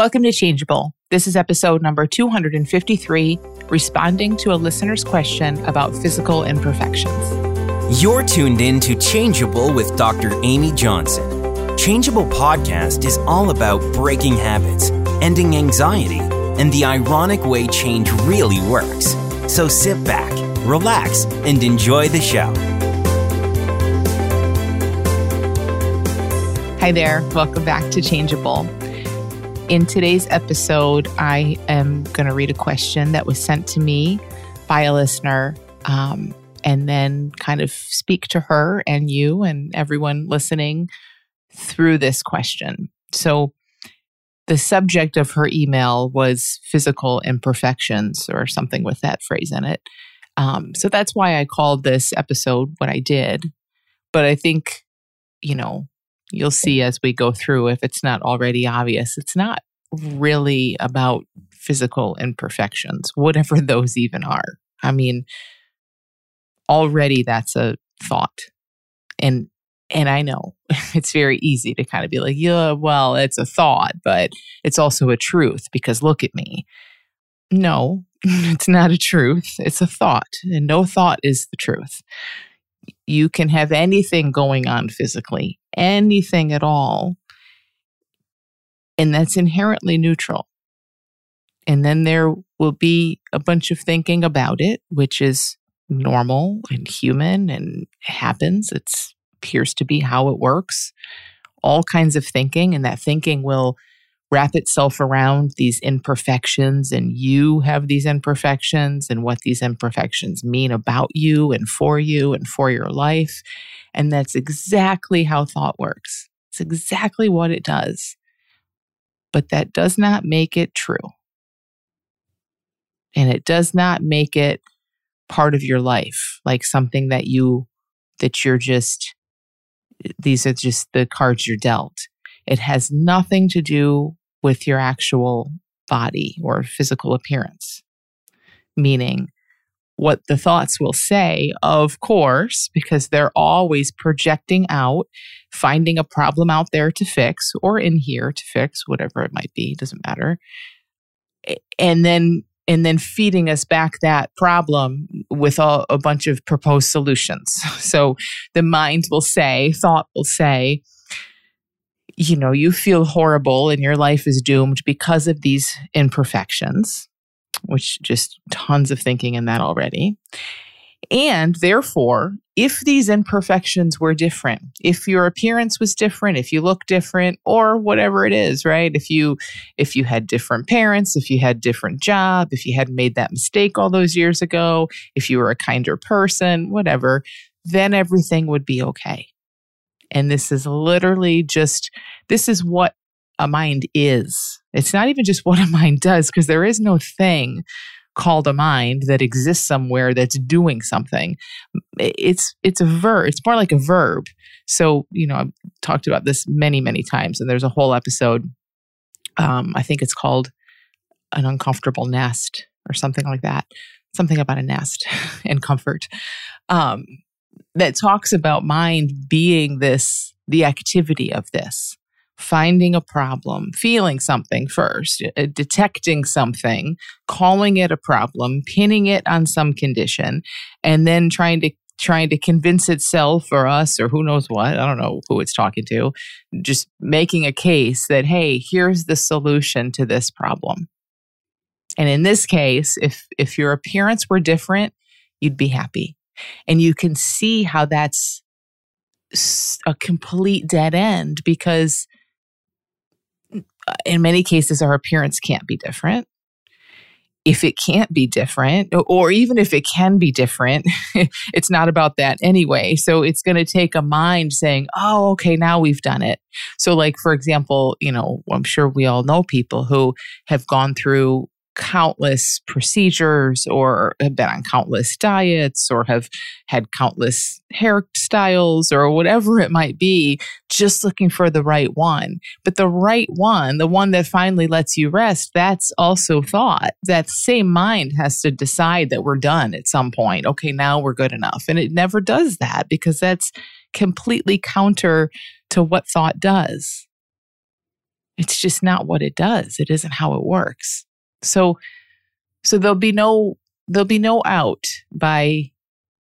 Welcome to Changeable. This is episode number 253, responding to a listener's question about physical imperfections. You're tuned in to Changeable with Dr. Amy Johnson. Changeable podcast is all about breaking habits, ending anxiety, and the ironic way change really works. So sit back, relax, and enjoy the show. Hi there. Welcome back to Changeable. In today's episode, I am going to read a question that was sent to me by a listener um, and then kind of speak to her and you and everyone listening through this question. So, the subject of her email was physical imperfections or something with that phrase in it. Um, so that's why I called this episode what I did. But I think, you know, you'll see as we go through if it's not already obvious it's not really about physical imperfections whatever those even are. I mean already that's a thought. And and i know it's very easy to kind of be like yeah well it's a thought but it's also a truth because look at me. No it's not a truth it's a thought and no thought is the truth. You can have anything going on physically, anything at all. And that's inherently neutral. And then there will be a bunch of thinking about it, which is normal and human and happens. It appears to be how it works. All kinds of thinking, and that thinking will wrap itself around these imperfections and you have these imperfections and what these imperfections mean about you and for you and for your life. And that's exactly how thought works. It's exactly what it does. But that does not make it true. And it does not make it part of your life, like something that you, that you're just, these are just the cards you're dealt. It has nothing to do with your actual body or physical appearance. Meaning, what the thoughts will say, of course, because they're always projecting out, finding a problem out there to fix or in here to fix, whatever it might be, doesn't matter. And then and then feeding us back that problem with a, a bunch of proposed solutions. So the mind will say, thought will say, you know, you feel horrible and your life is doomed because of these imperfections, which just tons of thinking in that already. And therefore, if these imperfections were different, if your appearance was different, if you look different or whatever it is, right? If you if you had different parents, if you had different job, if you had made that mistake all those years ago, if you were a kinder person, whatever, then everything would be okay. And this is literally just, this is what a mind is. It's not even just what a mind does, because there is no thing called a mind that exists somewhere that's doing something. It's it's a verb. It's more like a verb. So you know, I've talked about this many many times, and there's a whole episode. Um, I think it's called an uncomfortable nest or something like that. Something about a nest and comfort. Um, that talks about mind being this, the activity of this, finding a problem, feeling something first, uh, detecting something, calling it a problem, pinning it on some condition, and then trying to trying to convince itself or us or who knows what i don't know who it's talking to just making a case that hey here's the solution to this problem. And in this case if if your appearance were different you'd be happy. And you can see how that's a complete dead end because in many cases our appearance can't be different if it can't be different, or even if it can be different, it's not about that anyway. So it's going to take a mind saying, oh, okay, now we've done it. So, like, for example, you know, I'm sure we all know people who have gone through countless procedures or have been on countless diets or have had countless hairstyles or whatever it might be, just looking for the right one. But the right one, the one that finally lets you rest, that's also thought. That same mind has to decide that we're done at some point. Okay, now we're good enough. And it never does that because that's completely counter to what thought does. It's just not what it does. It isn't how it works. So so there'll be no there'll be no out by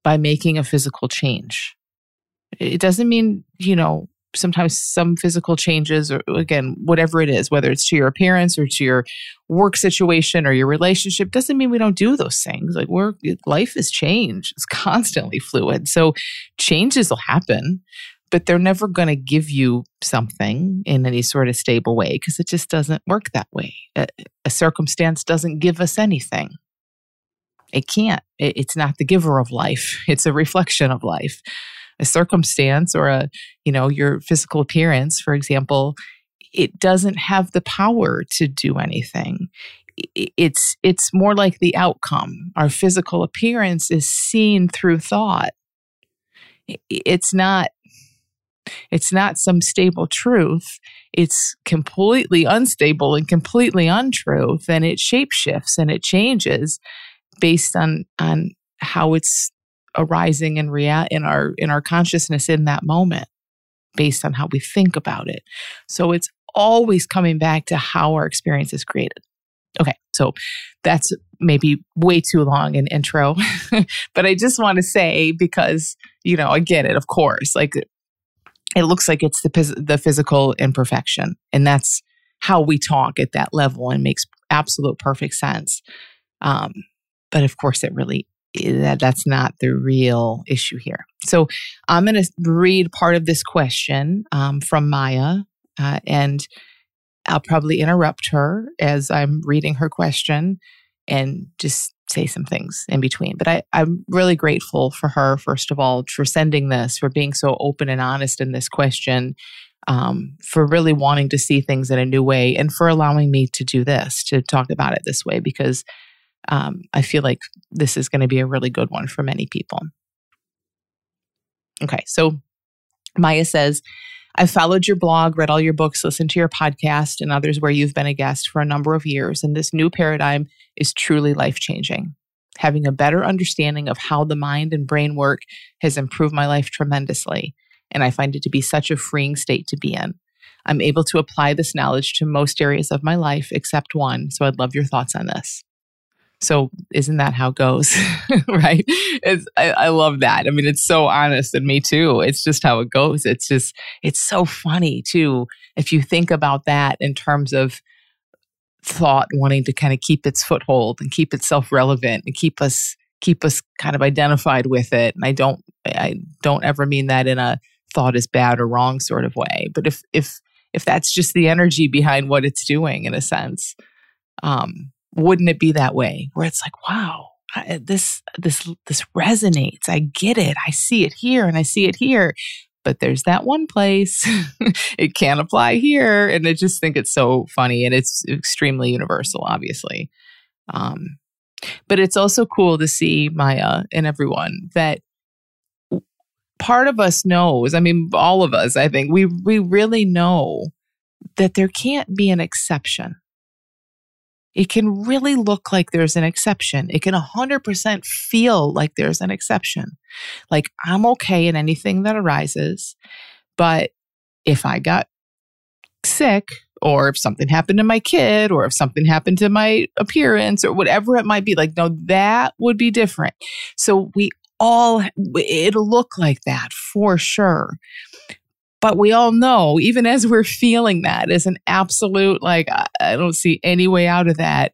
by making a physical change. It doesn't mean, you know, sometimes some physical changes or again whatever it is whether it's to your appearance or to your work situation or your relationship doesn't mean we don't do those things. Like we're life is change. It's constantly fluid. So changes will happen but they're never going to give you something in any sort of stable way because it just doesn't work that way. A, a, circumstance doesn't give us anything. It can't. It, it's not the giver of life. It's a reflection of life. A circumstance or a you know your physical appearance for example it doesn't have the power to do anything. It's it's more like the outcome. Our physical appearance is seen through thought. It's not it's not some stable truth it's completely unstable and completely untruth and it shapeshifts and it changes based on on how it's arising in rea- in our in our consciousness in that moment based on how we think about it. So it's always coming back to how our experience is created. Okay, so that's maybe way too long an intro, but I just want to say because you know I get it, of course. Like it looks like it's the the physical imperfection, and that's how we talk at that level, and makes absolute perfect sense. Um, but of course, it really that that's not the real issue here. So I'm going to read part of this question um, from Maya, uh, and I'll probably interrupt her as I'm reading her question and just say some things in between. But I, I'm really grateful for her, first of all, for sending this, for being so open and honest in this question, um, for really wanting to see things in a new way, and for allowing me to do this, to talk about it this way, because um, I feel like this is going to be a really good one for many people. Okay, so Maya says, I've followed your blog, read all your books, listened to your podcast, and others where you've been a guest for a number of years, and this new paradigm is truly life changing. Having a better understanding of how the mind and brain work has improved my life tremendously, and I find it to be such a freeing state to be in. I'm able to apply this knowledge to most areas of my life except one, so I'd love your thoughts on this. So isn't that how it goes? right? It's, I, I love that. I mean, it's so honest and me too. It's just how it goes. It's just, it's so funny too. If you think about that in terms of thought wanting to kind of keep its foothold and keep itself relevant and keep us, keep us kind of identified with it. And I don't, I don't ever mean that in a thought is bad or wrong sort of way. But if, if, if that's just the energy behind what it's doing in a sense, um, wouldn't it be that way? Where it's like wow I, this this this resonates. I get it. I see it here and i see it here. But there's that one place. It can't apply here. And i just think it's so funny and it's extremely universal obviously. Um, but it's also cool to see maya and everyone that part of us knows i mean all of us i think we we really know that there can't be an exception it can really look like there's an exception. It can 100% feel like there's an exception. Like I'm okay in anything that arises, but if I got sick, or if something happened to my kid, or if something happened to my appearance, or whatever it might be, like, no, that would be different. So we all, it'll look like that for sure. But we all know, even as we're feeling that as an absolute, like, I don't see any way out of that.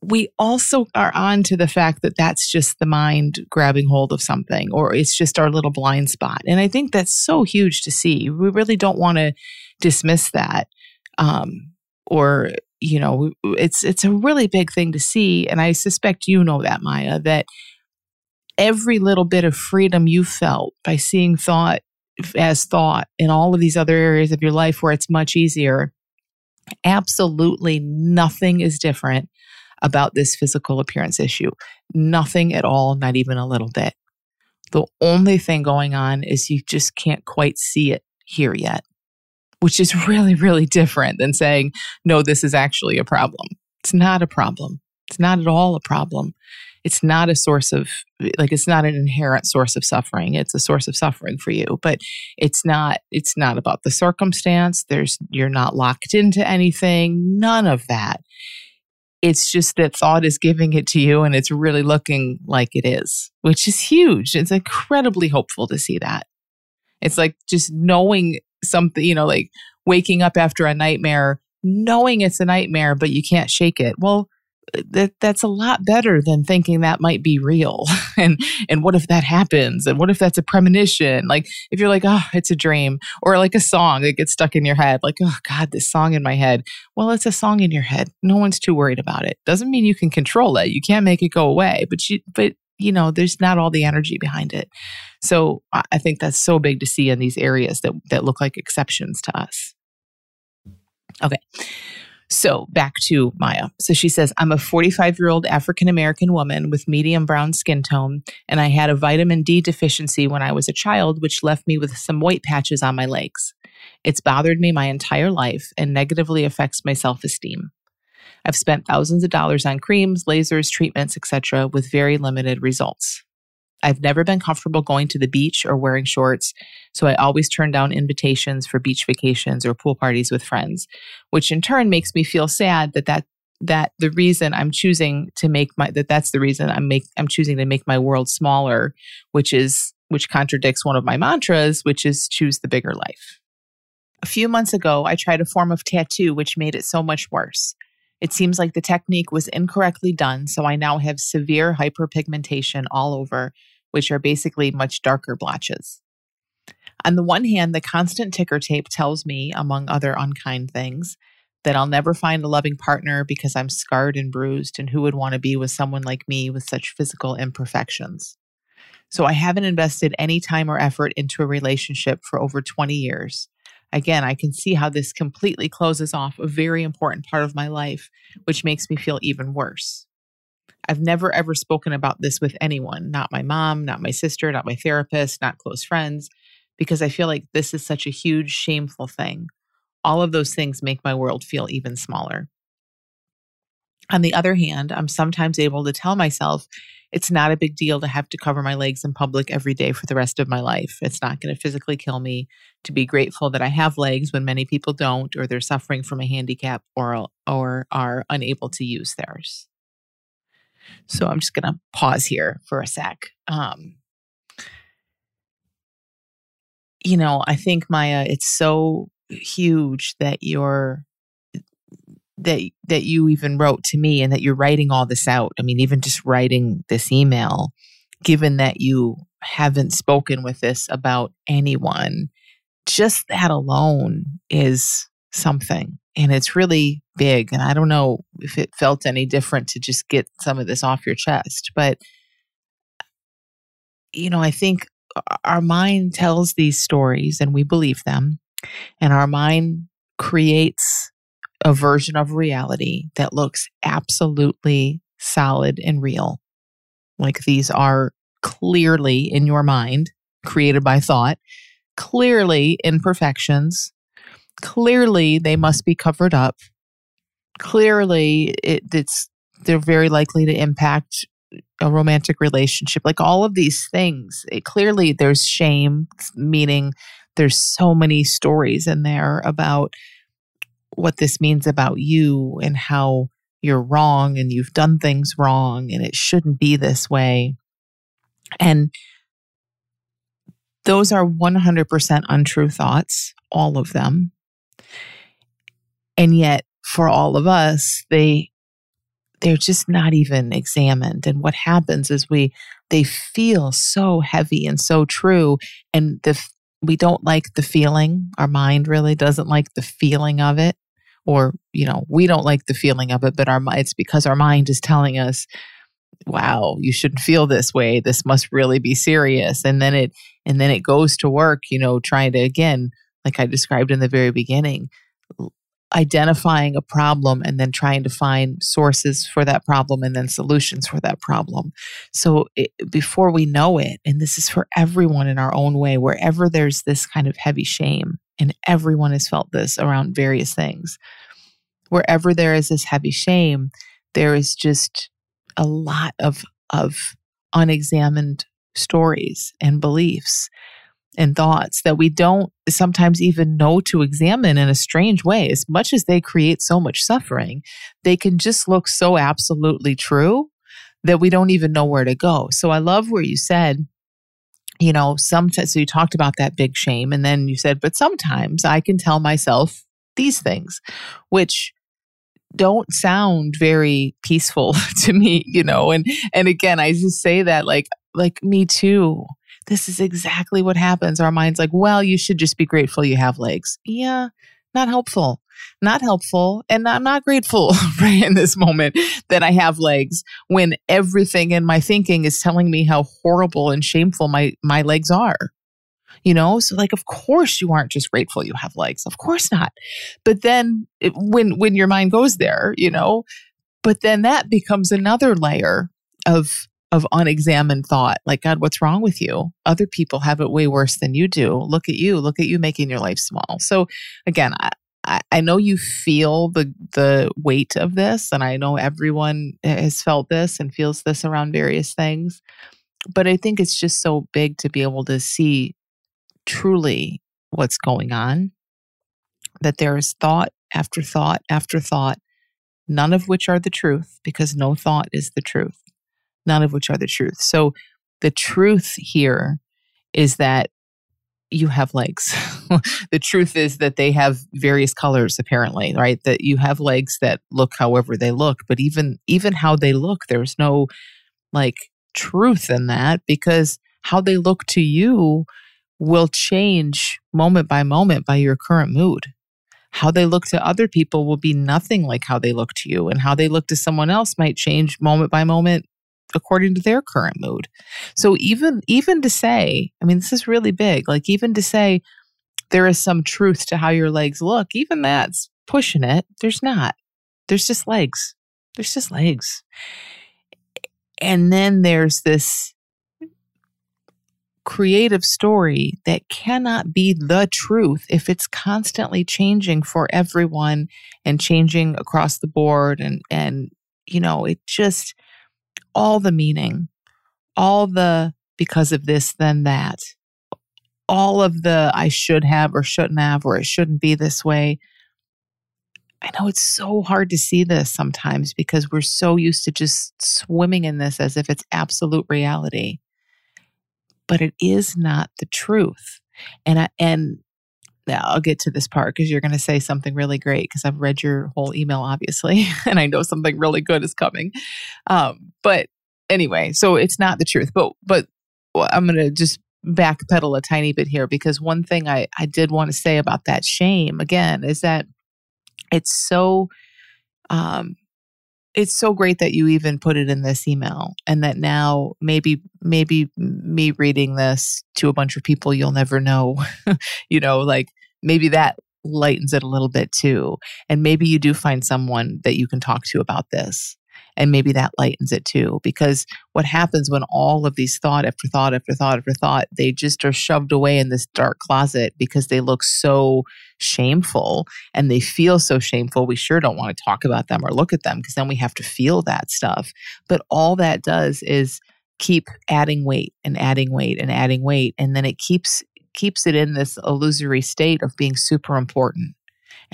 We also are on to the fact that that's just the mind grabbing hold of something, or it's just our little blind spot. And I think that's so huge to see. We really don't want to dismiss that. Um, or, you know, it's it's a really big thing to see. And I suspect you know that, Maya, that every little bit of freedom you felt by seeing thought as thought in all of these other areas of your life where it's much easier. Absolutely nothing is different about this physical appearance issue. Nothing at all, not even a little bit. The only thing going on is you just can't quite see it here yet, which is really, really different than saying, no, this is actually a problem. It's not a problem. It's not at all a problem. It's not a source of, like, it's not an inherent source of suffering. It's a source of suffering for you, but it's not, it's not about the circumstance. There's, you're not locked into anything, none of that. It's just that thought is giving it to you and it's really looking like it is, which is huge. It's incredibly hopeful to see that. It's like just knowing something, you know, like waking up after a nightmare, knowing it's a nightmare, but you can't shake it. Well, that that's a lot better than thinking that might be real. and and what if that happens? And what if that's a premonition? Like if you're like, oh, it's a dream, or like a song that gets stuck in your head, like, oh God, this song in my head. Well, it's a song in your head. No one's too worried about it. Doesn't mean you can control it. You can't make it go away, but you but you know, there's not all the energy behind it. So I think that's so big to see in these areas that, that look like exceptions to us. Okay. So back to Maya. So she says, I'm a 45 year old African American woman with medium brown skin tone, and I had a vitamin D deficiency when I was a child, which left me with some white patches on my legs. It's bothered me my entire life and negatively affects my self esteem. I've spent thousands of dollars on creams, lasers, treatments, etc., with very limited results. I've never been comfortable going to the beach or wearing shorts, so I always turn down invitations for beach vacations or pool parties with friends, which in turn makes me feel sad that that that the reason I'm choosing to make my that that's the reason I'm make I'm choosing to make my world smaller, which is which contradicts one of my mantras, which is choose the bigger life. A few months ago, I tried a form of tattoo which made it so much worse. It seems like the technique was incorrectly done, so I now have severe hyperpigmentation all over, which are basically much darker blotches. On the one hand, the constant ticker tape tells me, among other unkind things, that I'll never find a loving partner because I'm scarred and bruised, and who would want to be with someone like me with such physical imperfections? So I haven't invested any time or effort into a relationship for over 20 years again, I can see how this completely closes off a very important part of my life, which makes me feel even worse. I've never ever spoken about this with anyone, not my mom, not my sister, not my therapist, not close friends, because I feel like this is such a huge, shameful thing. All of those things make my world feel even smaller. On the other hand, I'm sometimes able to tell myself it's not a big deal to have to cover my legs in public every day for the rest of my life. It's not going to physically kill me. To be grateful that I have legs when many people don't, or they're suffering from a handicap or, or are unable to use theirs. So I'm just going to pause here for a sec. Um, you know, I think Maya, it's so huge that you're that that you even wrote to me and that you're writing all this out. I mean, even just writing this email, given that you haven't spoken with this about anyone, just that alone is something. And it's really big. And I don't know if it felt any different to just get some of this off your chest. But, you know, I think our mind tells these stories and we believe them. And our mind creates a version of reality that looks absolutely solid and real. Like these are clearly in your mind, created by thought, clearly imperfections, clearly they must be covered up. Clearly, it, it's they're very likely to impact a romantic relationship. Like all of these things, it, clearly there's shame, meaning there's so many stories in there about what this means about you and how you're wrong and you've done things wrong and it shouldn't be this way. And those are 100% untrue thoughts, all of them. And yet, for all of us, they they're just not even examined. And what happens is we they feel so heavy and so true. And the we don't like the feeling. Our mind really doesn't like the feeling of it. Or you know we don't like the feeling of it but our it's because our mind is telling us wow you shouldn't feel this way. This must really be serious. And then it and then it goes to work you know trying to again like i described in the very beginning identifying a problem and then trying to find sources for that problem and then solutions for that problem so it, before we know it and this is for everyone in our own way wherever there's this kind of heavy shame and everyone has felt this around various things. Wherever there is this heavy shame, there is just a lot of of unexamined stories and beliefs and thoughts that we don't sometimes even know to examine in a strange way. As much as they create so much suffering, they can just look so absolutely true that we don't even know where to go. So I love where you said, you know, sometimes, so you talked about that big shame, and then you said, but sometimes I can tell myself these things, which don't sound very peaceful to me, you know, and, and again, I just say that like, like me too this is exactly what happens. Our mind's like, well, you should just be grateful you have legs. Yeah, not helpful. Not helpful. And I'm not grateful right in this moment that I have legs when everything in my thinking is telling me how horrible and shameful my, my legs are. You know, so like, of course you aren't just grateful you have legs. Of course not. But then it, when, when your mind goes there, you know, but then that becomes another layer of of unexamined thought like god what's wrong with you? Other people have it way worse than you do. Look at you. Look at you making your life small. So again i i know you feel the the weight of this and i know everyone has felt this and feels this around various things but i think it's just so big to be able to see truly what's going on that there is thought after thought after thought none of which are the truth because no thought is the truth none of which are the truth. So the truth here is that you have legs. the truth is that they have various colors apparently, right? That you have legs that look however they look, but even even how they look there's no like truth in that because how they look to you will change moment by moment by your current mood. How they look to other people will be nothing like how they look to you, and how they look to someone else might change moment by moment according to their current mood. So even even to say, I mean this is really big, like even to say there is some truth to how your legs look, even that's pushing it. There's not. There's just legs. There's just legs. And then there's this creative story that cannot be the truth if it's constantly changing for everyone and changing across the board and and you know it just all the meaning, all the because of this, then that, all of the I should have or shouldn't have or it shouldn't be this way. I know it's so hard to see this sometimes because we're so used to just swimming in this as if it's absolute reality. But it is not the truth. And I, and now I'll get to this part because you're going to say something really great because I've read your whole email, obviously, and I know something really good is coming. Um, but anyway, so it's not the truth. But but I'm going to just backpedal a tiny bit here because one thing I I did want to say about that shame again is that it's so um it's so great that you even put it in this email and that now maybe maybe me reading this to a bunch of people you'll never know you know like maybe that lightens it a little bit too. And maybe you do find someone that you can talk to about this and maybe that lightens it too because what happens when all of these thought after thought after thought after thought they just are shoved away in this dark closet because they look so shameful and they feel so shameful, we sure don't want to talk about them or look at them because then we have to feel that stuff. But all that does is keep adding weight and adding weight and adding weight. And then it keeps keeps it in this illusory state of being super important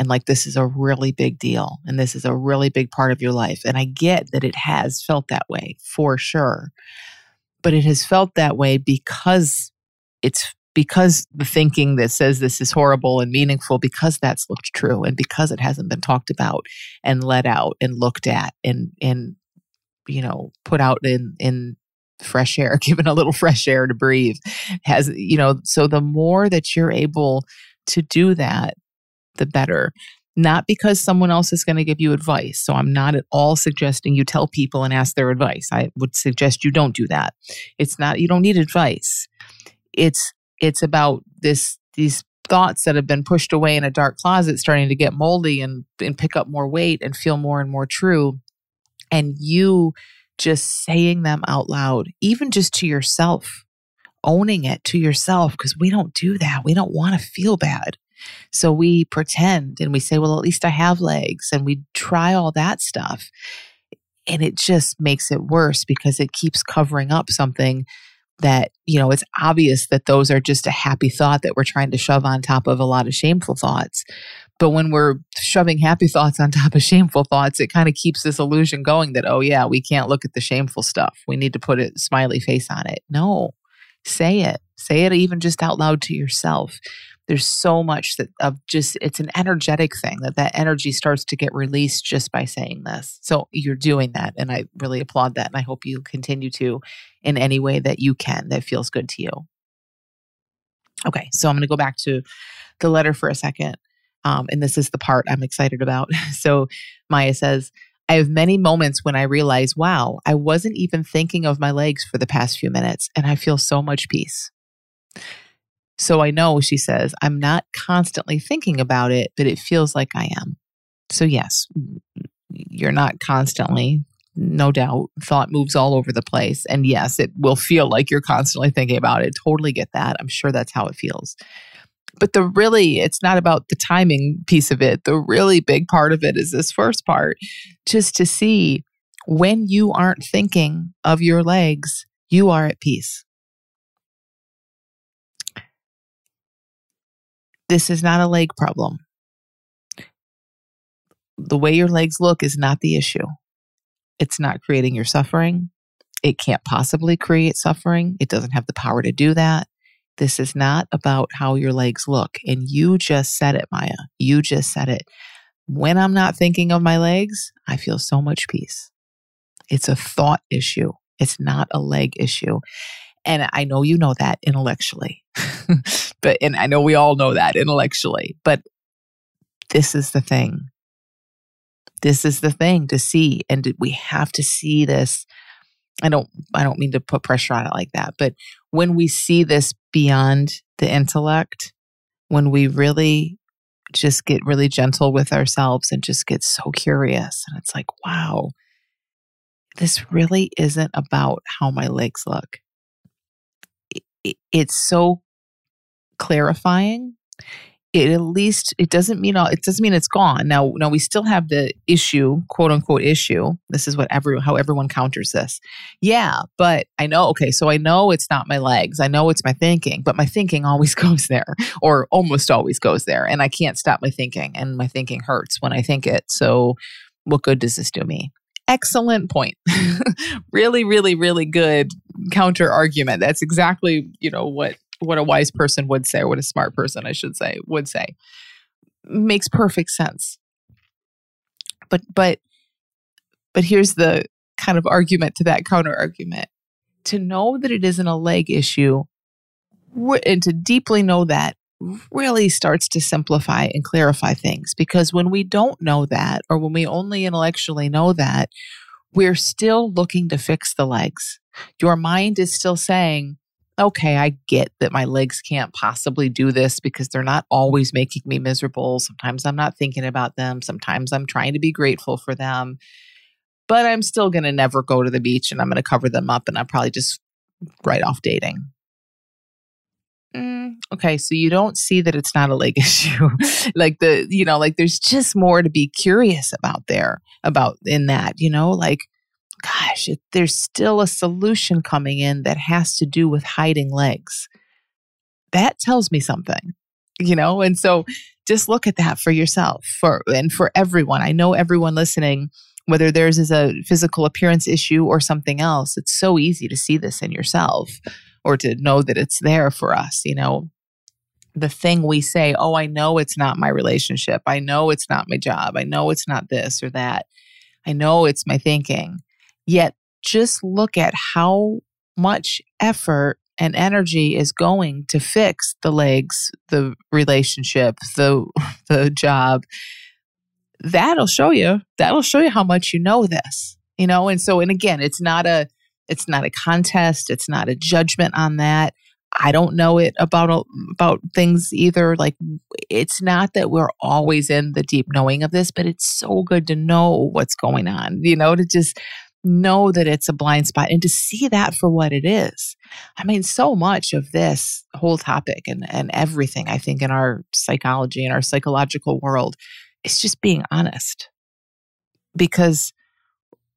and like this is a really big deal and this is a really big part of your life. And I get that it has felt that way for sure. But it has felt that way because it's because the thinking that says this is horrible and meaningful because that's looked true and because it hasn't been talked about and let out and looked at and and you know put out in in fresh air given a little fresh air to breathe has you know so the more that you're able to do that the better not because someone else is going to give you advice. So I'm not at all suggesting you tell people and ask their advice. I would suggest you don't do that. It's not you don't need advice. It's it's about this these thoughts that have been pushed away in a dark closet starting to get moldy and, and pick up more weight and feel more and more true. And you just saying them out loud, even just to yourself, owning it to yourself, because we don't do that. We don't want to feel bad. So we pretend and we say, well, at least I have legs, and we try all that stuff. and it just makes it worse because it keeps covering up something that you know it's obvious that those are just a happy thought that we're trying to shove on top of a lot of shameful thoughts. But when we're shoving happy thoughts on top of shameful thoughts it kind of keeps this illusion going that oh yeah we can't look at the shameful stuff. We need to put a smiley face on it. No. Say it. Say it even just out loud to yourself there's so much that of just it's an energetic thing that that energy starts to get released just by saying this. So you're doing that and i really applaud that and i hope you continue to in any way that you can that feels good to you. Okay so i'm going to go back to the letter for a second um, and this is the part i'm excited about. So maya says I have many moments when I realize, wow, I wasn't even thinking of my legs for the past few minutes, and I feel so much peace. So I know, she says, I'm not constantly thinking about it, but it feels like I am. So, yes, you're not constantly, no doubt. Thought moves all over the place. And yes, it will feel like you're constantly thinking about it. Totally get that. I'm sure that's how it feels. But the really, it's not about the timing piece of it. The really big part of it is this first part, just to see when you aren't thinking of your legs, you are at peace. This is not a leg problem. The way your legs look is not the issue. It's not creating your suffering. It can't possibly create suffering. It doesn't have the power to do that. This is not about how your legs look. And you just said it, Maya. You just said it. When I'm not thinking of my legs, I feel so much peace. It's a thought issue. It's not a leg issue. And I know you know that intellectually. but and I know we all know that intellectually, but this is the thing. This is the thing to see and we have to see this I don't I don't mean to put pressure on it like that, but when we see this beyond the intellect, when we really just get really gentle with ourselves and just get so curious and it's like, wow, this really isn't about how my legs look. It's so clarifying it at least it doesn't mean all it doesn't mean it's gone. Now now we still have the issue quote unquote issue this is what every how everyone counters this. Yeah but i know okay so i know it's not my legs i know it's my thinking but my thinking always goes there or almost always goes there and i can't stop my thinking and my thinking hurts when i think it so what good does this do me? Excellent point. Really really really good counter argument. That's exactly you know what what a wise person would say, or what a smart person, I should say, would say. Makes perfect sense. But but but here's the kind of argument to that counter argument. To know that it isn't a leg issue and to deeply know that really starts to simplify and clarify things because when we don't know that or when we only intellectually know that we're still looking to fix the legs your mind is still saying okay, I get that my legs can't possibly do this because they're not always making me miserable. Sometimes I'm not thinking about them. Sometimes I'm trying to be grateful for them. But I'm still going to never go to the beach and I'm going to cover them up and I'm probably just write off dating. Mm, okay, so you don't see that it's not a leg issue. like the, you know, like there's just more to be curious about there, about in that, you know, like gosh, it, there's still a solution coming in that has to do with hiding legs. That tells me something, you know? And so just look at that for yourself for and for everyone. I know everyone listening, whether theirs is a physical appearance issue or something else, it's so easy to see this in yourself or to know that it's there for us, you know. The thing we say, oh, I know it's not my relationship. I know it's not my job. I know it's not this or that. I know it's my thinking. Yet just look at how much effort and energy is going to fix the legs, the relationship, the the job. That'll show you. That'll show you how much you know this. You know, and so and again, it's not a it's not a contest, it's not a judgment on that. I don't know it about about things either. Like it's not that we're always in the deep knowing of this, but it's so good to know what's going on. You know, to just know that it's a blind spot and to see that for what it is. I mean, so much of this whole topic and, and everything, I think, in our psychology and our psychological world is just being honest. Because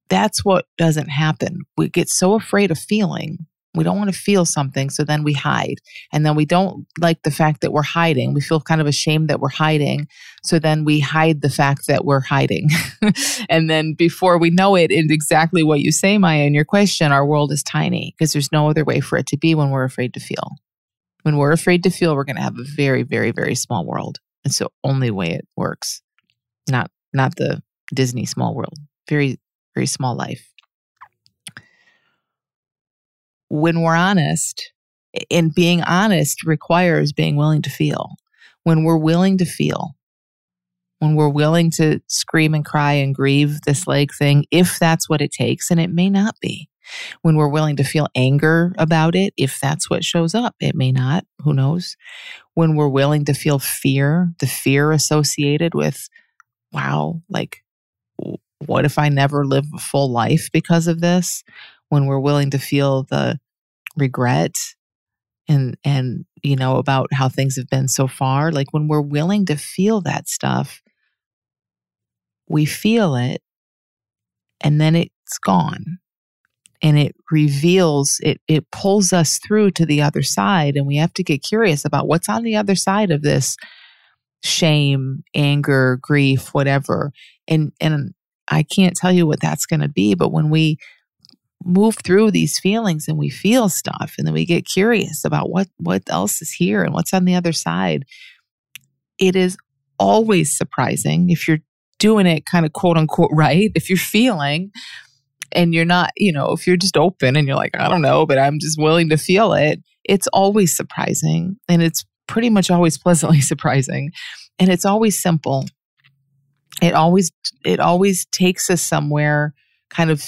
that's what doesn't happen. We get so afraid of feeling. We don't want to feel something, so then we hide. And then we don't like the fact that we're hiding. We feel kind of ashamed that we're hiding. So then we hide the fact that we're hiding. and then before we know it, and exactly what you say, Maya, in your question, our world is tiny because there's no other way for it to be when we're afraid to feel. When we're afraid to feel, we're going to have a very, very, very small world. It's the only way it works. Not not the Disney small world. Very very small life. When we're honest, and being honest requires being willing to feel. When we're willing to feel, when we're willing to scream and cry and grieve this leg thing, if that's what it takes, and it may not be. When we're willing to feel anger about it, if that's what shows up, it may not, who knows. When we're willing to feel fear, the fear associated with, wow, like what if I never live a full life because of this? When we're willing to feel the regret and and you know about how things have been so far, like when we're willing to feel that stuff, we feel it and then it's gone. And it reveals it it pulls us through to the other side and we have to get curious about what's on the other side of this shame, anger, grief, whatever. And and I can't tell you what that's going to be, but when we move through these feelings and we feel stuff and then we get curious about what what else is here and what's on the other side, it is always surprising if you're doing it kind of quote unquote right, if you're feeling and you're not, you know, if you're just open and you're like, I don't know, but I'm just willing to feel it, it's always surprising and it's pretty much always pleasantly surprising and it's always simple. It always it always takes us somewhere kind of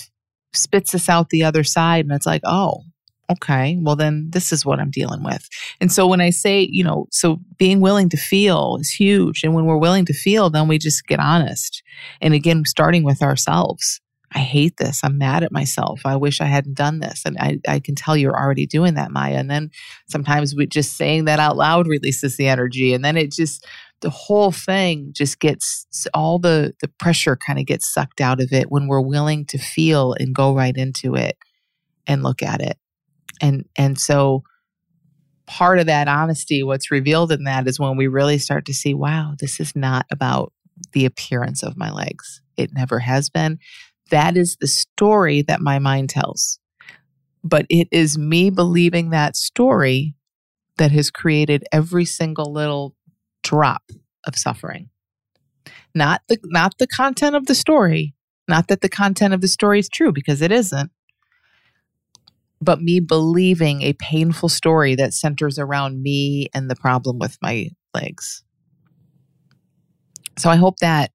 spits us out the other side and it's like oh okay well then this is what i'm dealing with. And so when i say you know so being willing to feel is huge and when we're willing to feel then we just get honest. And again starting with ourselves. I hate this. I'm mad at myself. I wish i hadn't done this. And i, I can tell you're already doing that maya. And then sometimes we just saying that out loud releases the energy and then it just the whole thing just gets all the the pressure kind of gets sucked out of it when we're willing to feel and go right into it and look at it. And and so part of that honesty what's revealed in that is when we really start to see wow this is not about the appearance of my legs. It never has been. That is the story that my mind tells. But it is me believing that story that has created every single little drop of suffering. Not the not the content of the story, not that the content of the story is true because it isn't. But me believing a painful story that centers around me and the problem with my legs. So I hope that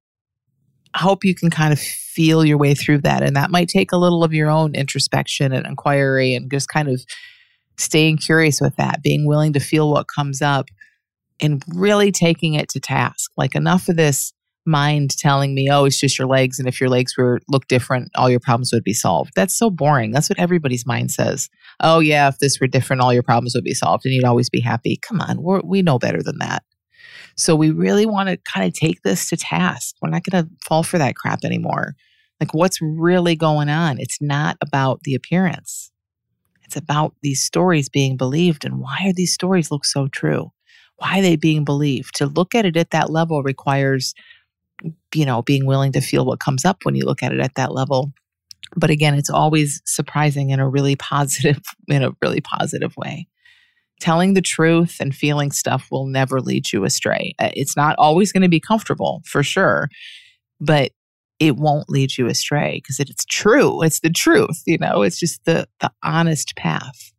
I hope you can kind of feel your way through that. And that might take a little of your own introspection and inquiry and just kind of staying curious with that, being willing to feel what comes up and really taking it to task. Like enough of this mind telling me, "Oh, it's just your legs and if your legs were look different, all your problems would be solved." That's so boring. That's what everybody's mind says. "Oh, yeah, if this were different, all your problems would be solved and you'd always be happy." Come on, we we know better than that. So we really want to kind of take this to task. We're not going to fall for that crap anymore. Like what's really going on? It's not about the appearance. It's about these stories being believed and why are these stories look so true? Why they being believed? To look at it at that level requires, you know, being willing to feel what comes up when you look at it at that level. But again, it's always surprising in a really positive, in a really positive way. Telling the truth and feeling stuff will never lead you astray. Uh, it's not always going to be comfortable for sure, but it won't lead you astray because it's true. It's the truth, you know, it's just the the honest path.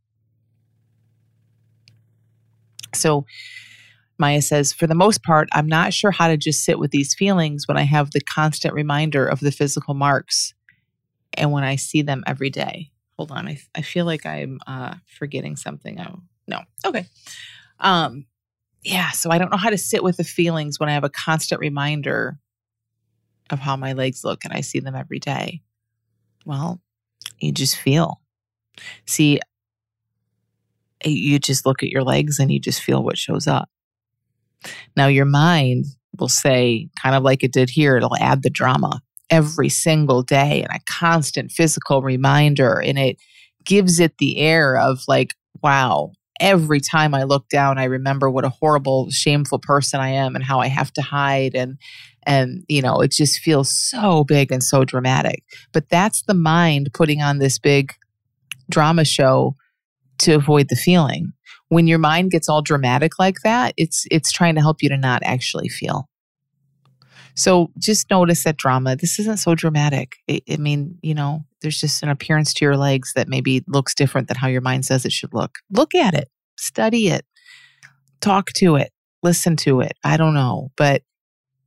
So Maya says, for the most part, I'm not sure how to just sit with these feelings when I have the constant reminder of the physical marks and when I see them every day. Hold on. I, I feel like I'm uh, forgetting something. Oh, no. Okay. Um, yeah. So I don't know how to sit with the feelings when I have a constant reminder of how my legs look and I see them every day. Well, you just feel. See, you just look at your legs and you just feel what shows up. Now, your mind will say, kind of like it did here, it'll add the drama. every single day and a constant physical reminder. And it gives it the air of like, wow, every time I look down, I remember what a horrible, shameful person I am and how I have to hide. And, and, you know, it just feels so big and so dramatic. But that's the mind putting on this big drama show to avoid the feeling. When your mind gets all dramatic like that, it's it's trying to help you to not actually feel. So just notice that drama. This isn't so dramatic. I, I mean, you know, there's just an appearance to your legs that maybe looks different than how your mind says it should look. Look at it, study it, talk to it, listen to it. I don't know, but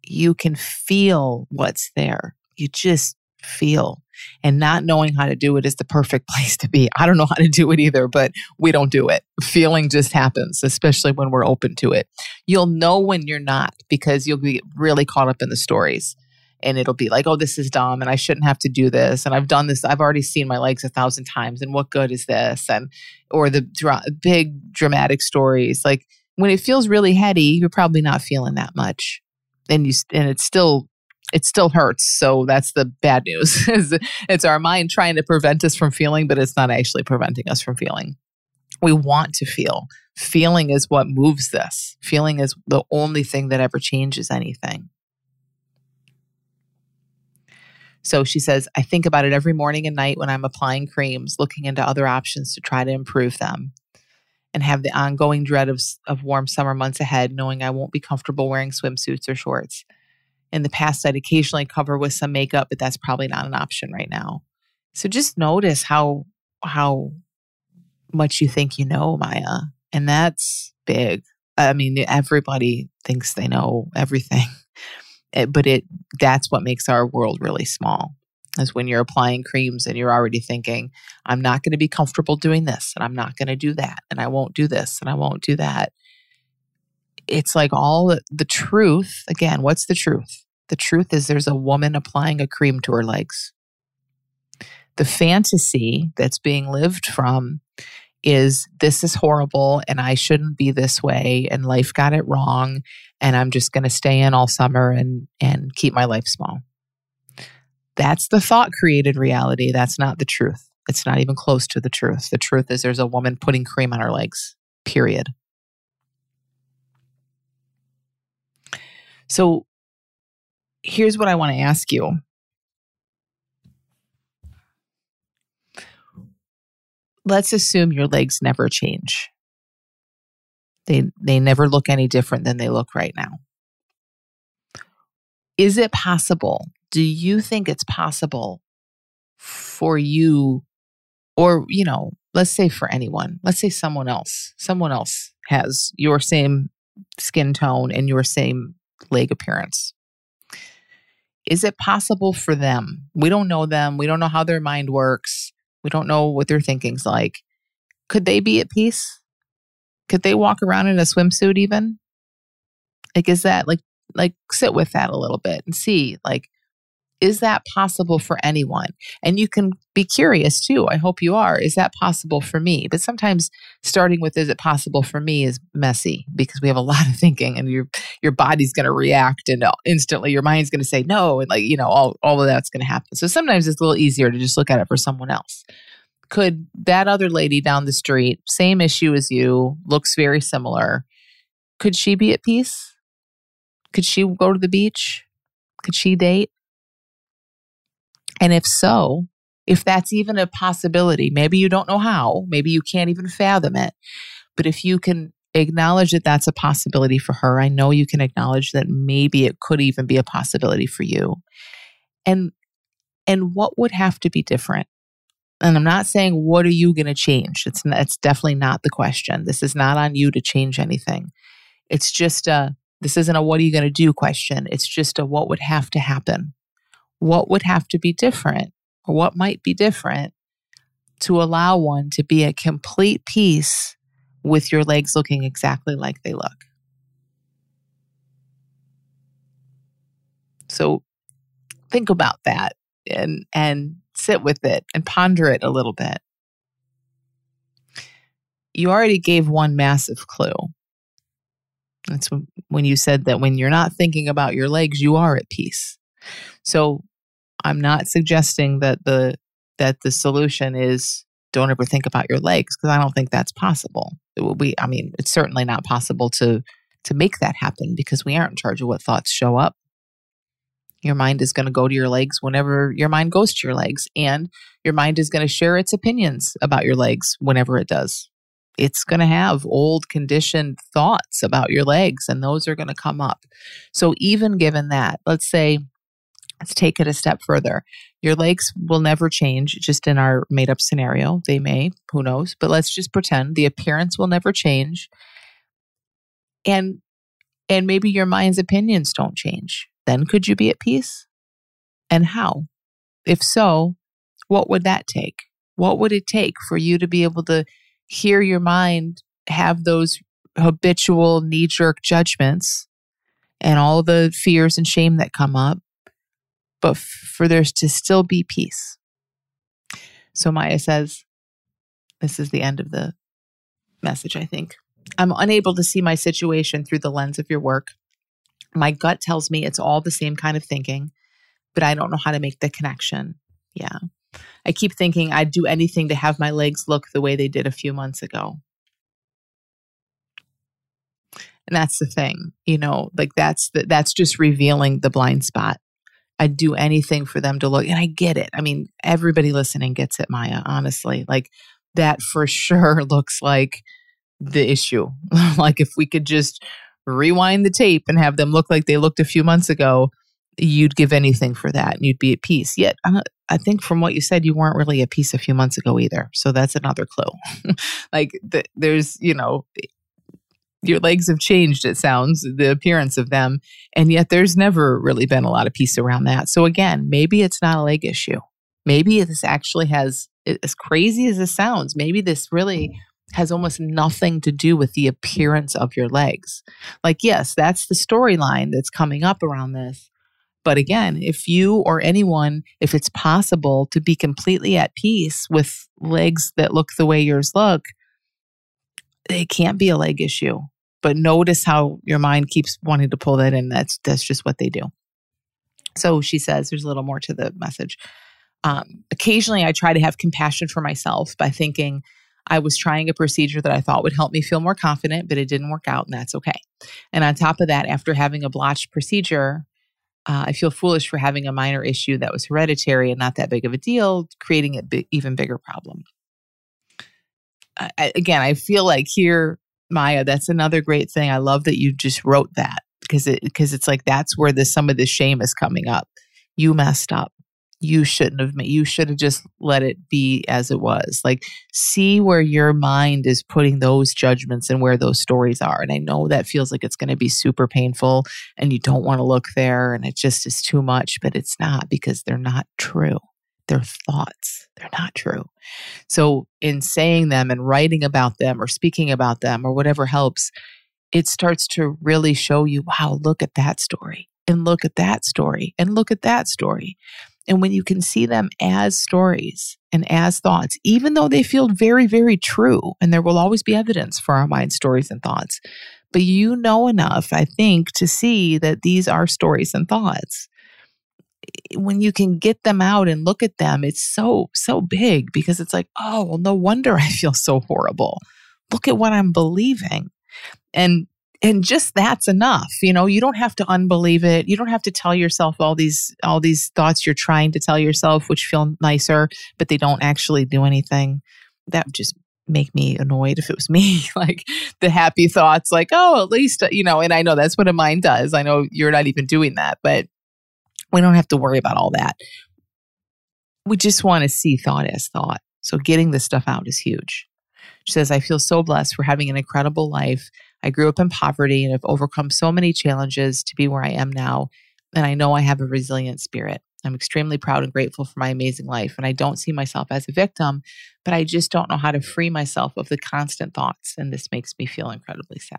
you can feel what's there. You just feel. And not knowing how to do it is the perfect place to be. I don't know how to do it either, but we don't do it. Feeling just happens, especially when we're open to it. You'll know when you're not because you'll be really caught up in the stories. And it'll be like, oh, this is dumb and I shouldn't have to do this. And I've done this. I've already seen my legs a thousand times. And what good is this? And, or the dra- big dramatic stories. Like when it feels really heady, you're probably not feeling that much. And you, and it's still it still hurts. So that's the bad news. it's our mind trying to prevent us from feeling, but it's not actually preventing us from feeling. We want to feel. Feeling is what moves this. Feeling is the only thing that ever changes anything. So she says, I think about it every morning and night when I'm applying creams, looking into other options to try to improve them, and have the ongoing dread of, of warm summer months ahead, knowing I won't be comfortable wearing swimsuits or shorts in the past I'd occasionally cover with some makeup, but that's probably not an option right now. So just notice how how much you think you know, Maya. And that's big. I mean, everybody thinks they know everything. Eh, but it that's what makes our world really small. Is when you're applying creams and you're already thinking, I'm not going to be comfortable doing this and I'm not going to do that and I won't do this and I won't do that. It's like all the, the truth, again, what's the truth? The truth is, there's a woman applying a cream to her legs. The fantasy that's being lived from is this is horrible and I shouldn't be this way and life got it wrong and I'm just going to stay in all summer and and keep my life small. That's the thought created reality. That's not the truth. It's not even close to the truth. The truth is there's a woman putting cream on her legs. Period. So here's what I want to ask you. Let's assume your legs never change. They they never look any different than they look right now. Is it possible? Do you think it's possible for you or you know, let's say for anyone, let's say someone else, someone else has your same skin tone and your same leg appearance is it possible for them? We don't know them. We don't know how their mind works. We don't know what their thinking's like. Could they be at peace? Could they walk around in a swimsuit even? Like, is that like, like sit with that a little bit and see, like, is that possible for anyone? And you can be curious too. I hope you are. Is that possible for me? But sometimes starting with is it possible for me is messy because we have a lot of thinking and your your body's going to react and uh, instantly your mind's going to say no and like, you know, all all of that's going to happen. So sometimes it's a little easier to just look at it for someone else. Could that other lady down the street, same issue as you, looks very similar. Could she be at peace? Could she go to the beach? Could she date? And if so, if that's even a possibility, maybe you don't know how, maybe you can't even fathom it. But if you can acknowledge that that's a possibility for her, I know you can acknowledge that maybe it could even be a possibility for you. And and what would have to be different? And I'm not saying what are you going to change. It's it's definitely not the question. This is not on you to change anything. It's just a this isn't a what are you going to do question. It's just a what would have to happen what would have to be different or what might be different to allow one to be at complete peace with your legs looking exactly like they look. So think about that and and sit with it and ponder it a little bit. You already gave one massive clue. That's when you said that when you're not thinking about your legs, you are at peace. So I'm not suggesting that the that the solution is don't ever think about your legs because I don't think that's possible. We, I mean, it's certainly not possible to to make that happen because we aren't in charge of what thoughts show up. Your mind is going to go to your legs whenever your mind goes to your legs, and your mind is going to share its opinions about your legs whenever it does. It's going to have old conditioned thoughts about your legs, and those are going to come up. So, even given that, let's say, let's take it a step further. Your legs will never change, just in our made up scenario. They may, who knows, but let's just pretend the appearance will never change. And and maybe your mind's opinions don't change then could you be at peace? And how? If so, what would that take? What would it take for you to be able to hear your mind have those habitual knee jerk judgments and all the fears and shame that come up, but for there to still be peace? So Maya says, This is the end of the message, I think. I'm unable to see my situation through the lens of your work. My gut tells me it's all the same kind of thinking, but I don't know how to make the connection. Yeah. I keep thinking I'd do anything to have my legs look the way they did a few months ago. And that's the thing, you know, like that's the, that's just revealing the blind spot. I'd do anything for them to look, and I get it. I mean, everybody listening gets it, Maya, honestly. Like that for sure looks like the issue. like if we could just rewind the tape and have them look like they looked a few months ago, you'd give anything for that and you'd be at peace. Yet, I think from what you said, you weren't really at peace a few months ago either. So that's another clue. like the, there's, you know, your legs have changed, it sounds, the appearance of them. And yet there's never really been a lot of peace around that. So again, maybe it's not a leg issue. Maybe this actually has, as crazy as it sounds, maybe this really has almost nothing to do with the appearance of your legs. Like, yes, that's the storyline that's coming up around this. But again, if you or anyone, if it's possible to be completely at peace with legs that look the way yours look, it can't be a leg issue. But notice how your mind keeps wanting to pull that in. That's that's just what they do. So she says there's a little more to the message. Um, occasionally, I try to have compassion for myself by thinking, I was trying a procedure that I thought would help me feel more confident, but it didn't work out, and that's okay. And on top of that, after having a blotched procedure, uh, I feel foolish for having a minor issue that was hereditary and not that big of a deal, creating an bi- even bigger problem. I, again, I feel like here, Maya, that's another great thing. I love that you just wrote that because it because it's like that's where the some of the shame is coming up. You messed up you shouldn't have made you should have just let it be as it was like see where your mind is putting those judgments and where those stories are and i know that feels like it's going to be super painful and you don't want to look there and it just is too much but it's not because they're not true they're thoughts they're not true so in saying them and writing about them or speaking about them or whatever helps it starts to really show you wow look at that story and look at that story and look at that story and when you can see them as stories and as thoughts, even though they feel very, very true, and there will always be evidence for our mind stories and thoughts, but you know enough, I think, to see that these are stories and thoughts. When you can get them out and look at them, it's so, so big because it's like, oh, well, no wonder I feel so horrible. Look at what I'm believing. And and just that's enough you know? You don't have to unbelieve it. You don't have to tell yourself all these all these thoughts you're trying to tell yourself which feel nicer but they don't actually do anything. That would just make me annoyed if it was me like the happy thoughts like oh at least you know? And i know that's what a mind does. I know you're not even doing that but we don't have to worry about all that we just want to see thought as thought so getting this stuff out is huge she says i feel so blessed for having an incredible life I grew up in poverty and have overcome so many challenges to be where I am now. And I know I have a resilient spirit. I'm extremely proud and grateful for my amazing life. And I don't see myself as a victim, but I just don't know how to free myself of the constant thoughts. And this makes me feel incredibly sad.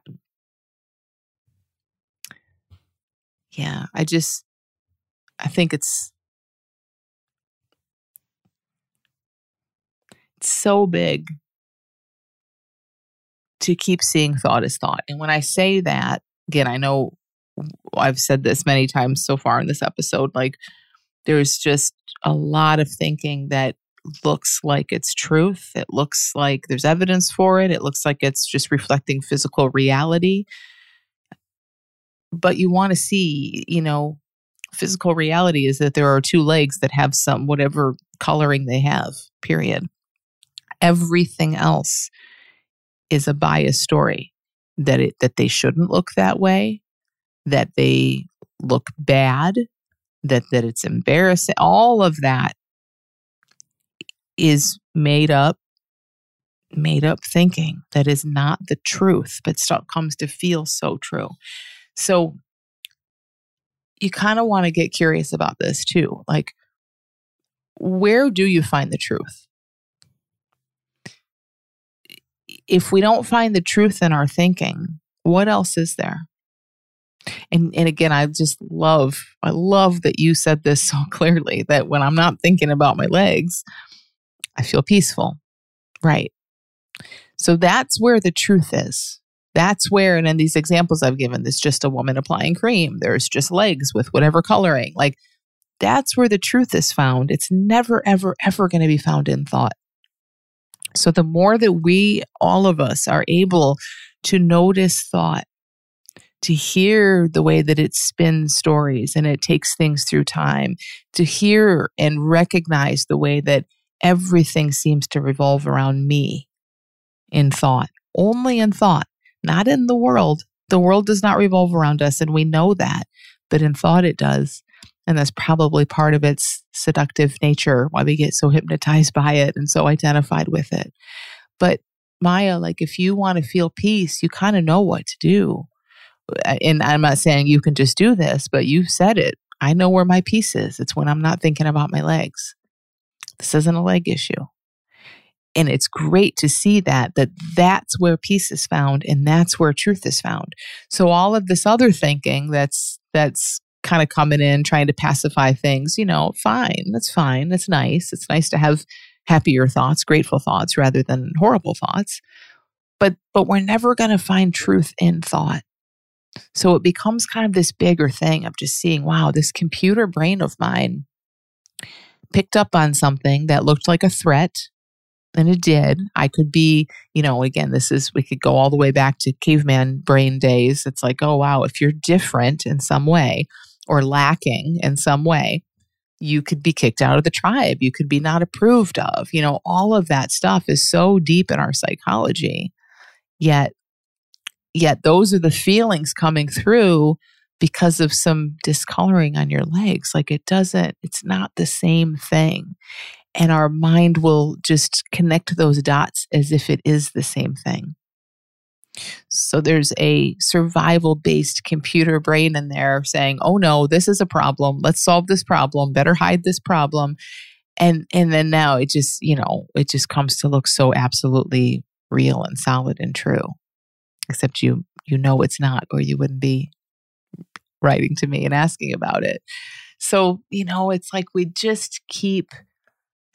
Yeah, I just, I think it's, it's so big to keep seeing thought as thought. And when I say that, again, I know I've said this many times so far in this episode, like There's just a lot of thinking that looks like it's truth. It looks like there's evidence for it. It looks like it's just reflecting physical reality. But you want to see, you know, physical reality is that there are two legs that have some whatever coloring they have, period. Everything else is a biased story that it that they shouldn't look that way, that they look bad, that that it's embarrassing. All of that is made up made up thinking that is not the truth but still comes to feel so true. So you kind of want to get curious about this too. Like where do you find the truth? If we don't find the truth in our thinking, what else is there? And and again, I just love I love that you said this so clearly that when I'm not thinking about my legs, I feel peaceful. Right. So that's where the truth is. That's where, and in these examples I've given, there's just a woman applying cream. There's just legs with whatever coloring. Like that's where the truth is found. It's never, ever, ever going to be found in thought. So the more that we, all of us, are able to notice thought, to hear the way that it spins stories and it takes things through time, to hear and recognize the way that everything seems to revolve around me in thought, only in thought, not in the world. The world does not revolve around us, and we know that, but in thought it does. And that's probably part of its seductive nature, why we get so hypnotized by it and so identified with it. But Maya, like if you want to feel peace, you kind of know what to do. And I'm not saying you can just do this, but you said it. I know where my peace is. It's when I'm not thinking about my legs. This isn't a leg issue. And it's great to see that, that that's where peace is found and that's where truth is found. So all of this other thinking that's, that's kind of coming in, trying to pacify things, you know, fine. That's fine. That's nice. It's nice to have happier thoughts, grateful thoughts rather than horrible thoughts. But, but we're never going to find truth in thought. So it becomes kind of this bigger thing of just seeing, wow, this computer brain of mine picked up on something that looked like a threat and it did. I could be, you know, again, this is, we could go all the way back to caveman brain days. It's like, oh, wow, if you're different in some way or lacking in some way, you could be kicked out of the tribe. You could be not approved of. You know, all of that stuff is so deep in our psychology. Yet, yet those are the feelings coming through because of some discoloring on your legs. Like it doesn't, it's not the same thing. And our mind will just connect those dots as if it is the same thing. So there's a survival based computer brain in there saying, oh no, this is a problem. Let's solve this problem. Better hide this problem. And, and then now it just, you know, it just comes to look so absolutely real and solid and true. Except you, you know it's not, or you wouldn't be writing to me and asking about it. So, you know, it's like we just keep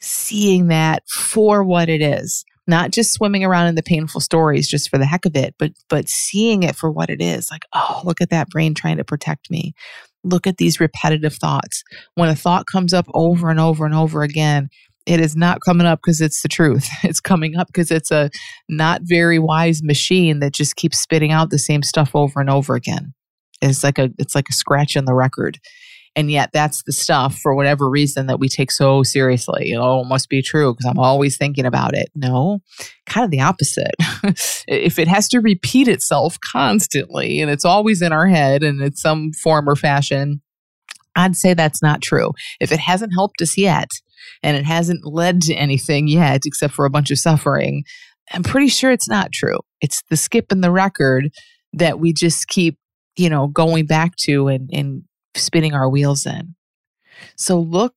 seeing that for what it is, not just swimming around in the painful stories just for the heck of it, but but seeing it for what it is. Like, oh, look at that brain trying to protect me. Look at these repetitive thoughts. When a thought comes up over and over and over again, it is not coming up because it's the truth. It's coming up because it's a not very wise machine that just keeps spitting out the same stuff over and over again. It's like a it's like a scratch in the record. And yet that's the stuff for whatever reason that we take so seriously. Oh, it must be true because I'm always thinking about it. No, kind of the opposite. if it has to repeat itself constantly and it's always in our head and it's some form or fashion, I'd say that's not true. If it hasn't helped us yet and it hasn't led to anything yet except for a bunch of suffering, I'm pretty sure it's not true. It's the skip in the record that we just keep you know, going back to and, and spinning our wheels in. So look,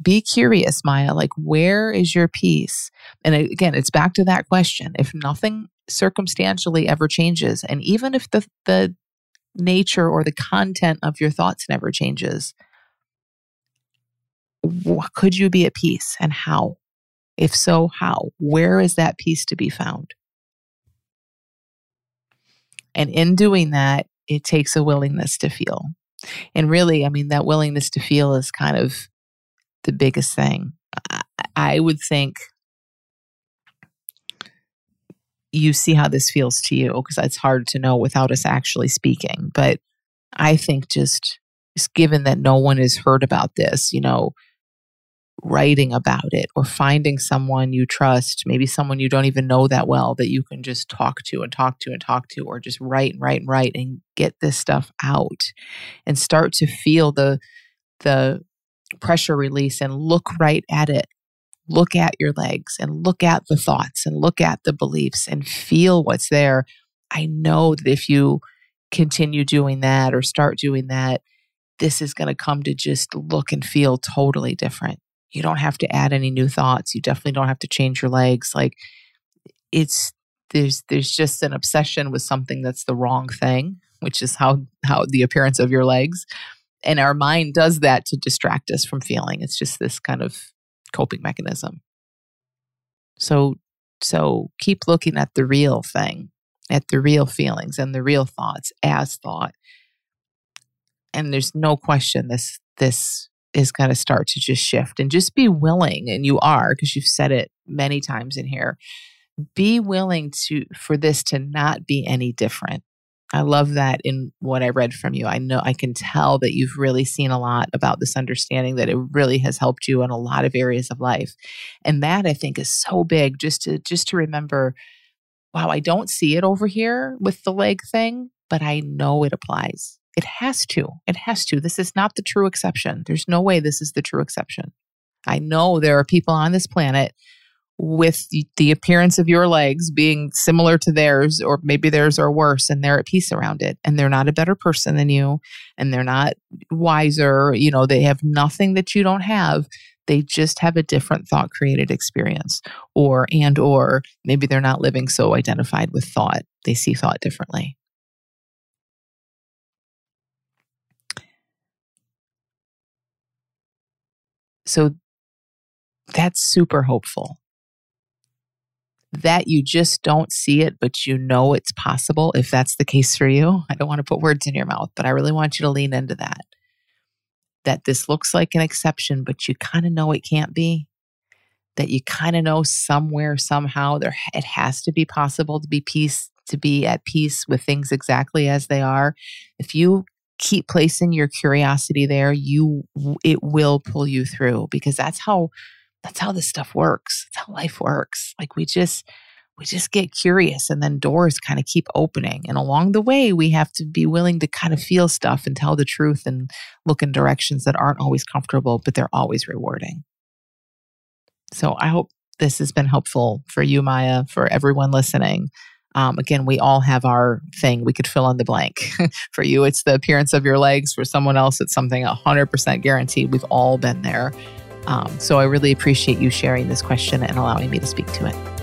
be curious, Maya, like where is your peace? And again, it's back to that question. If nothing circumstantially ever changes, and even if the, the nature or the content of your thoughts never changes, could you be at peace and how? If so, how? Where is that peace to be found? And in doing that, it takes a willingness to feel. And really, I mean, that willingness to feel is kind of the biggest thing. I, I would think you see how this feels to you because it's hard to know without us actually speaking. But I think just, just given that no one has heard about this, you know, writing about it or finding someone you trust, maybe someone you don't even know that well that you can just talk to and talk to and talk to, or just write and write and write and get this stuff out and start to feel the the pressure release and look right at it look at your legs and look at the thoughts and look at the beliefs and feel what's there. I know that if you continue doing that or start doing that, this is going to come to just look and feel totally different. You don't have to add any new thoughts. You definitely don't have to change your legs. Like it's there's there's just an obsession with something that's the wrong thing, which is how how the appearance of your legs. And our mind does that to distract us from feeling. It's just this kind of coping mechanism. So so keep looking at the real thing, at the real feelings and the real thoughts as thought. And there's no question this this is going to start to just shift and just be willing and you are because you've said it many times in here be willing to for this to not be any different I love that in what I read from you. I know I can tell that you've really seen a lot about this understanding that it really has helped you in a lot of areas of life. And that I think is so big just to just to remember wow, I don't see it over here with the leg thing, but I know it applies. It has to. It has to. This is not the true exception. There's no way this is the true exception. I know there are people on this planet with the appearance of your legs being similar to theirs, or maybe theirs are worse, and they're at peace around it. And they're not a better person than you, and they're not wiser. You know, they have nothing that you don't have. They just have a different thought created experience, or and or maybe they're not living so identified with thought. They see thought differently. So that's super hopeful that you just don't see it, but you know it's possible if that's the case for you. I don't want to put words in your mouth, but I really want you to lean into that. That this looks like an exception, but you kind of know it can't be. That you kind of know somewhere, somehow, there it has to be possible to be peace, to be at peace with things exactly as they are. If you keep placing your curiosity there, you it will pull you through because that's how that's how this stuff works. That's how life works. Like we just we just get curious and then doors kind of keep opening. And along the way, we have to be willing to kind of feel stuff and tell the truth and look in directions that aren't always comfortable, but they're always rewarding. So I hope this has been helpful for you, Maya, for everyone listening. Um, again, we all have our thing. We could fill in the blank. for you, it's the appearance of your legs. For someone else, it's something 100% guaranteed. We've all been there. Um, so I really appreciate you sharing this question and allowing me to speak to it.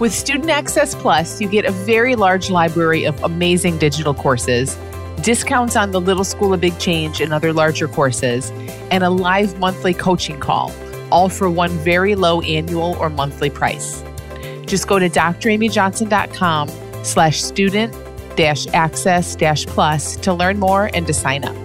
With Student Access Plus, you get a very large library of amazing digital courses, discounts on the Little School of Big Change and other larger courses, and a live monthly coaching call, all for one very low annual or monthly price. Just go to dramyjohnson.com slash student dash access dash plus to learn more and to sign up.